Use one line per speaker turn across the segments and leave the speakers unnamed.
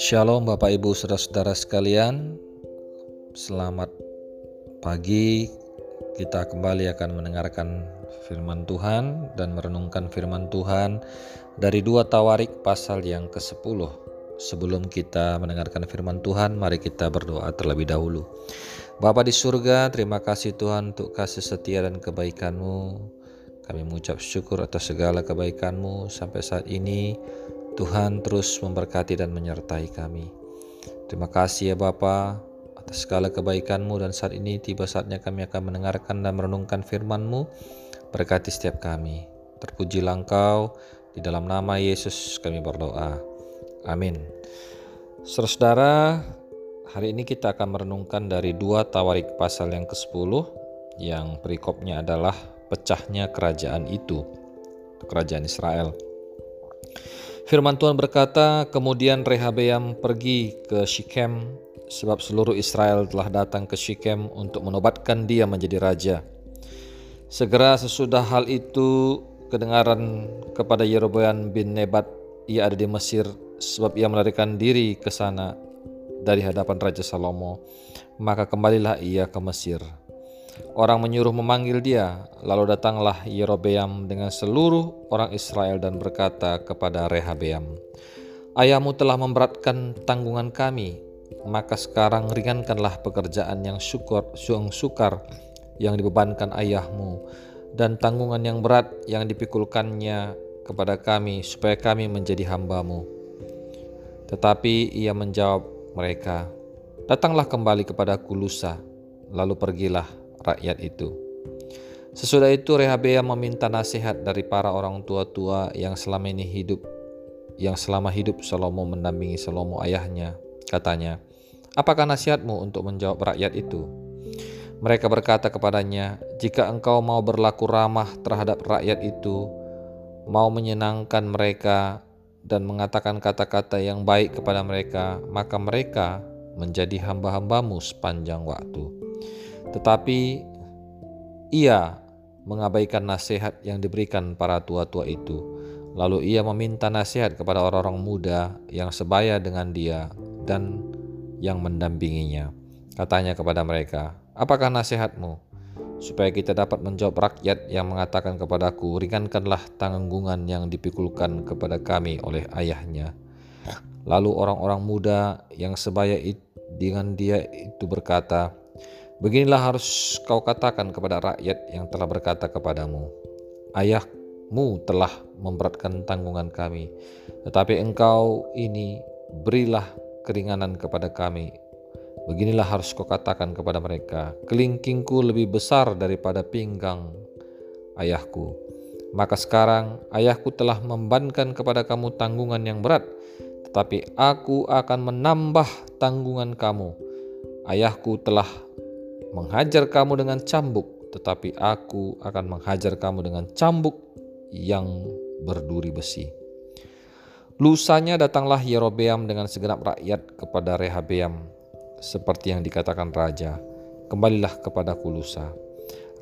Shalom Bapak Ibu Saudara-saudara sekalian. Selamat pagi. Kita kembali akan mendengarkan firman Tuhan Dan merenungkan firman Tuhan Dari dua Tawarik pasal yang ke-10 Sebelum kita mendengarkan firman Tuhan Mari kita berdoa terlebih dahulu. Bapa di surga terima kasih Tuhan untuk kasih setia dan kebaikanmu kami mengucap syukur atas segala kebaikan-Mu sampai saat ini. Tuhan terus memberkati dan menyertai kami. Terima kasih ya Bapa atas segala kebaikan-Mu dan saat ini tiba saatnya kami akan mendengarkan dan merenungkan firman-Mu. Berkati setiap kami. Terpujilah Engkau, di dalam nama Yesus kami berdoa. Amin. Saudara, hari ini kita akan merenungkan dari dua Tawarik pasal yang ke-10 yang perikopnya adalah pecahnya kerajaan itu, kerajaan Israel. Firman Tuhan berkata, kemudian Rehabeam pergi ke Shikem sebab seluruh Israel telah datang ke Shikem untuk menobatkan dia menjadi raja. Segera sesudah hal itu kedengaran kepada Yeroboam bin Nebat ia ada di Mesir sebab ia melarikan diri ke sana dari hadapan Raja Salomo. Maka kembalilah ia ke Mesir. Orang menyuruh memanggil dia, lalu datanglah Yerobeam dengan seluruh orang Israel dan berkata kepada Rehabeam, Ayahmu telah memberatkan tanggungan kami, maka sekarang ringankanlah pekerjaan yang syukur, yang sukar yang dibebankan ayahmu dan tanggungan yang berat yang dipikulkannya kepada kami supaya kami menjadi hambamu. Tetapi ia menjawab mereka, Datanglah kembali kepada Kulusa, lalu pergilah rakyat itu. Sesudah itu Rehabeam meminta nasihat dari para orang tua-tua yang selama ini hidup yang selama hidup Salomo mendampingi Salomo ayahnya. Katanya, "Apakah nasihatmu untuk menjawab rakyat itu?" Mereka berkata kepadanya, "Jika engkau mau berlaku ramah terhadap rakyat itu, mau menyenangkan mereka dan mengatakan kata-kata yang baik kepada mereka, maka mereka menjadi hamba-hambamu sepanjang waktu." Tetapi ia mengabaikan nasihat yang diberikan para tua-tua itu. Lalu ia meminta nasihat kepada orang-orang muda yang sebaya dengan dia dan yang mendampinginya. Katanya kepada mereka, "Apakah nasihatmu?" Supaya kita dapat menjawab rakyat yang mengatakan kepadaku, "Ringankanlah tanggungan yang dipikulkan kepada kami oleh ayahnya." Lalu orang-orang muda yang sebaya dengan dia itu berkata, Beginilah harus kau katakan kepada rakyat yang telah berkata kepadamu, Ayahmu telah memberatkan tanggungan kami, tetapi engkau ini berilah keringanan kepada kami. Beginilah harus kau katakan kepada mereka, kelingkingku lebih besar daripada pinggang ayahku. Maka sekarang ayahku telah membankan kepada kamu tanggungan yang berat, tetapi aku akan menambah tanggungan kamu. Ayahku telah menghajar kamu dengan cambuk, tetapi aku akan menghajar kamu dengan cambuk yang berduri besi. Lusanya datanglah Yerobeam dengan segenap rakyat kepada Rehabeam, seperti yang dikatakan raja, kembalilah kepada Kulusa.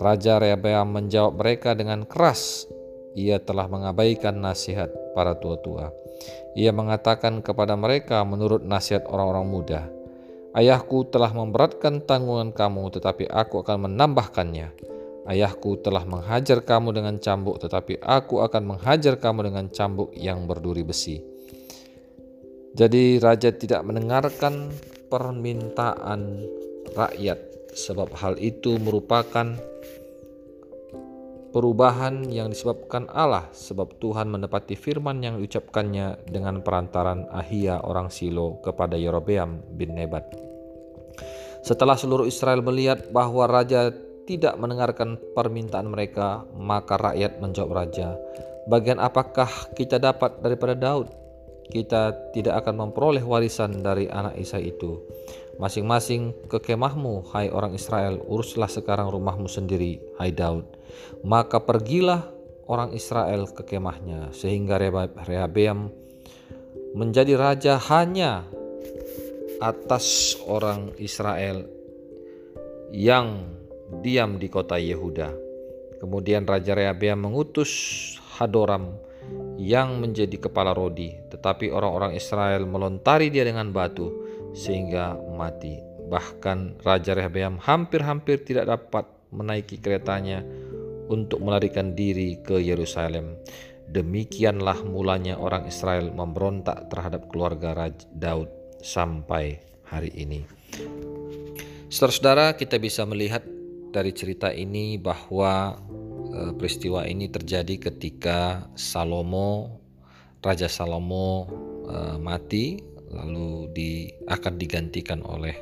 Raja Rehabeam menjawab mereka dengan keras, ia telah mengabaikan nasihat para tua-tua. Ia mengatakan kepada mereka menurut nasihat orang-orang muda, Ayahku telah memberatkan tanggungan kamu, tetapi aku akan menambahkannya. Ayahku telah menghajar kamu dengan cambuk, tetapi aku akan menghajar kamu dengan cambuk yang berduri besi. Jadi, raja tidak mendengarkan permintaan rakyat, sebab hal itu merupakan perubahan yang disebabkan Allah sebab Tuhan menepati firman yang diucapkannya dengan perantaran Ahia orang Silo kepada Yerobeam bin Nebat. Setelah seluruh Israel melihat bahwa raja tidak mendengarkan permintaan mereka, maka rakyat menjawab raja, "Bagian apakah kita dapat daripada Daud? Kita tidak akan memperoleh warisan dari anak Isai itu." Masing-masing ke kemahmu, hai orang Israel, uruslah sekarang rumahmu sendiri, hai Daud. Maka pergilah orang Israel ke kemahnya, sehingga Rehabeam menjadi raja hanya atas orang Israel yang diam di kota Yehuda. Kemudian Raja Rehabeam mengutus Hadoram yang menjadi kepala Rodi, tetapi orang-orang Israel melontari dia dengan batu sehingga mati. Bahkan Raja Rehabeam hampir-hampir tidak dapat menaiki keretanya untuk melarikan diri ke Yerusalem. Demikianlah mulanya orang Israel memberontak terhadap keluarga Raja Daud sampai hari ini. Saudara-saudara, kita bisa melihat dari cerita ini bahwa e, peristiwa ini terjadi ketika Salomo, Raja Salomo e, mati, lalu di, akan digantikan oleh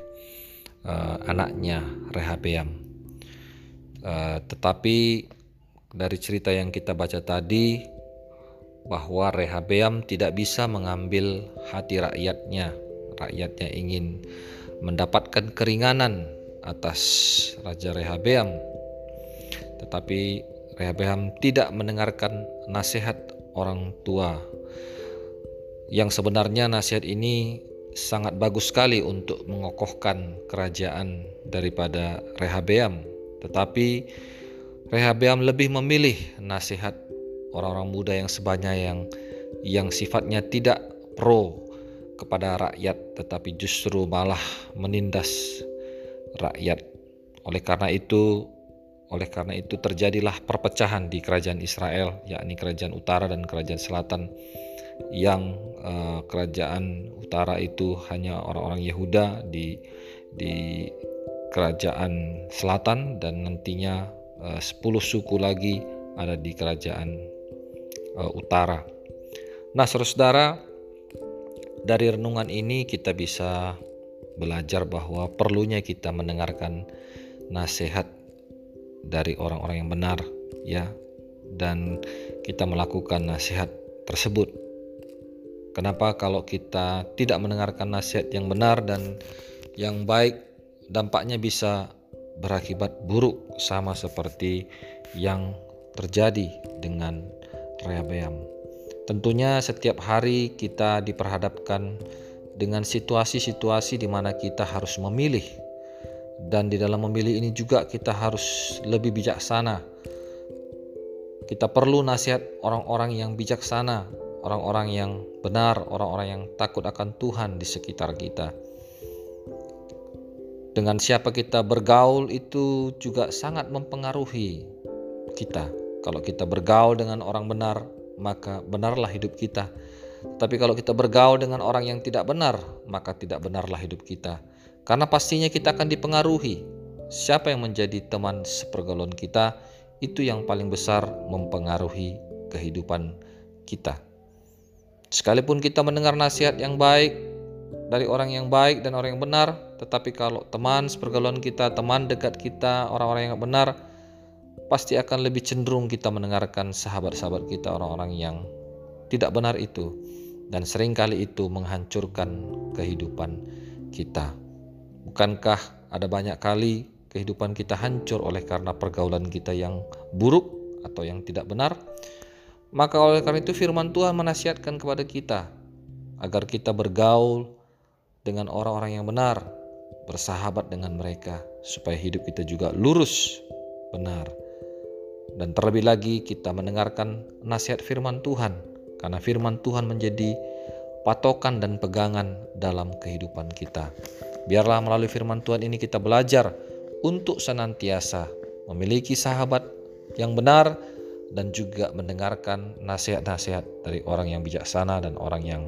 uh, anaknya Rehabeam. Tetapi dari cerita yang kita baca tadi bahwa Rehabeam tidak bisa mengambil hati rakyatnya. Rakyatnya ingin mendapatkan keringanan atas Raja Rehabeam. Tetapi Rehabeam tidak mendengarkan nasihat orang tua. Yang sebenarnya nasihat ini sangat bagus sekali untuk mengokohkan kerajaan daripada Rehabeam. Tetapi Rehabeam lebih memilih nasihat orang-orang muda yang sebanyak yang yang sifatnya tidak pro kepada rakyat tetapi justru malah menindas rakyat. Oleh karena itu oleh karena itu terjadilah perpecahan di kerajaan Israel yakni kerajaan utara dan kerajaan selatan yang uh, kerajaan utara itu hanya orang-orang Yehuda di di kerajaan selatan dan nantinya eh, uh, 10 suku lagi ada di kerajaan uh, utara. Nah, saudara-saudara, dari renungan ini kita bisa belajar bahwa perlunya kita mendengarkan nasihat dari orang-orang yang benar ya. Dan kita melakukan nasihat tersebut. Kenapa? Kalau kita tidak mendengarkan nasihat yang benar dan yang baik, dampaknya bisa berakibat buruk sama seperti yang terjadi dengan Rehabeam. Tentunya setiap hari kita diperhadapkan dengan situasi-situasi di mana kita harus memilih dan di dalam memilih ini juga kita harus lebih bijaksana. Kita perlu nasihat orang-orang yang bijaksana orang-orang yang benar, orang-orang yang takut akan Tuhan di sekitar kita. Dengan siapa kita bergaul itu juga sangat mempengaruhi kita. Kalau kita bergaul dengan orang benar, maka benarlah hidup kita. Tapi kalau kita bergaul dengan orang yang tidak benar, maka tidak benarlah hidup kita. Karena pastinya kita akan dipengaruhi. Siapa yang menjadi teman sepergaulan kita, itu yang paling besar mempengaruhi kehidupan kita. Sekalipun kita mendengar nasihat yang baik dari orang yang baik dan orang yang benar, tetapi kalau teman sepergaulan kita, teman dekat kita, orang-orang yang benar, pasti akan lebih cenderung kita mendengarkan sahabat-sahabat kita, orang-orang yang tidak benar itu. Dan sering kali itu menghancurkan kehidupan kita. Bukankah ada banyak kali kehidupan kita hancur oleh karena pergaulan kita yang buruk atau yang tidak benar? Maka oleh karena itu firman Tuhan menasihatkan kepada kita agar kita bergaul dengan orang-orang yang benar, bersahabat dengan mereka supaya hidup kita juga lurus, benar. Dan terlebih lagi kita mendengarkan nasihat firman Tuhan karena firman Tuhan menjadi patokan dan pegangan dalam kehidupan kita. Biarlah melalui firman Tuhan ini kita belajar untuk senantiasa memiliki sahabat yang benar dan juga mendengarkan nasihat-nasihat dari orang yang bijaksana dan orang yang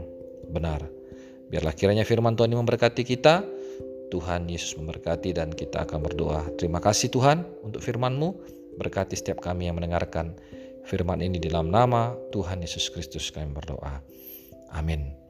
benar. Biarlah kiranya firman Tuhan ini memberkati kita. Tuhan Yesus memberkati dan kita akan berdoa. Terima kasih Tuhan untuk firman-Mu. Berkati setiap kami yang mendengarkan firman ini dalam nama Tuhan Yesus Kristus kami berdoa. Amin.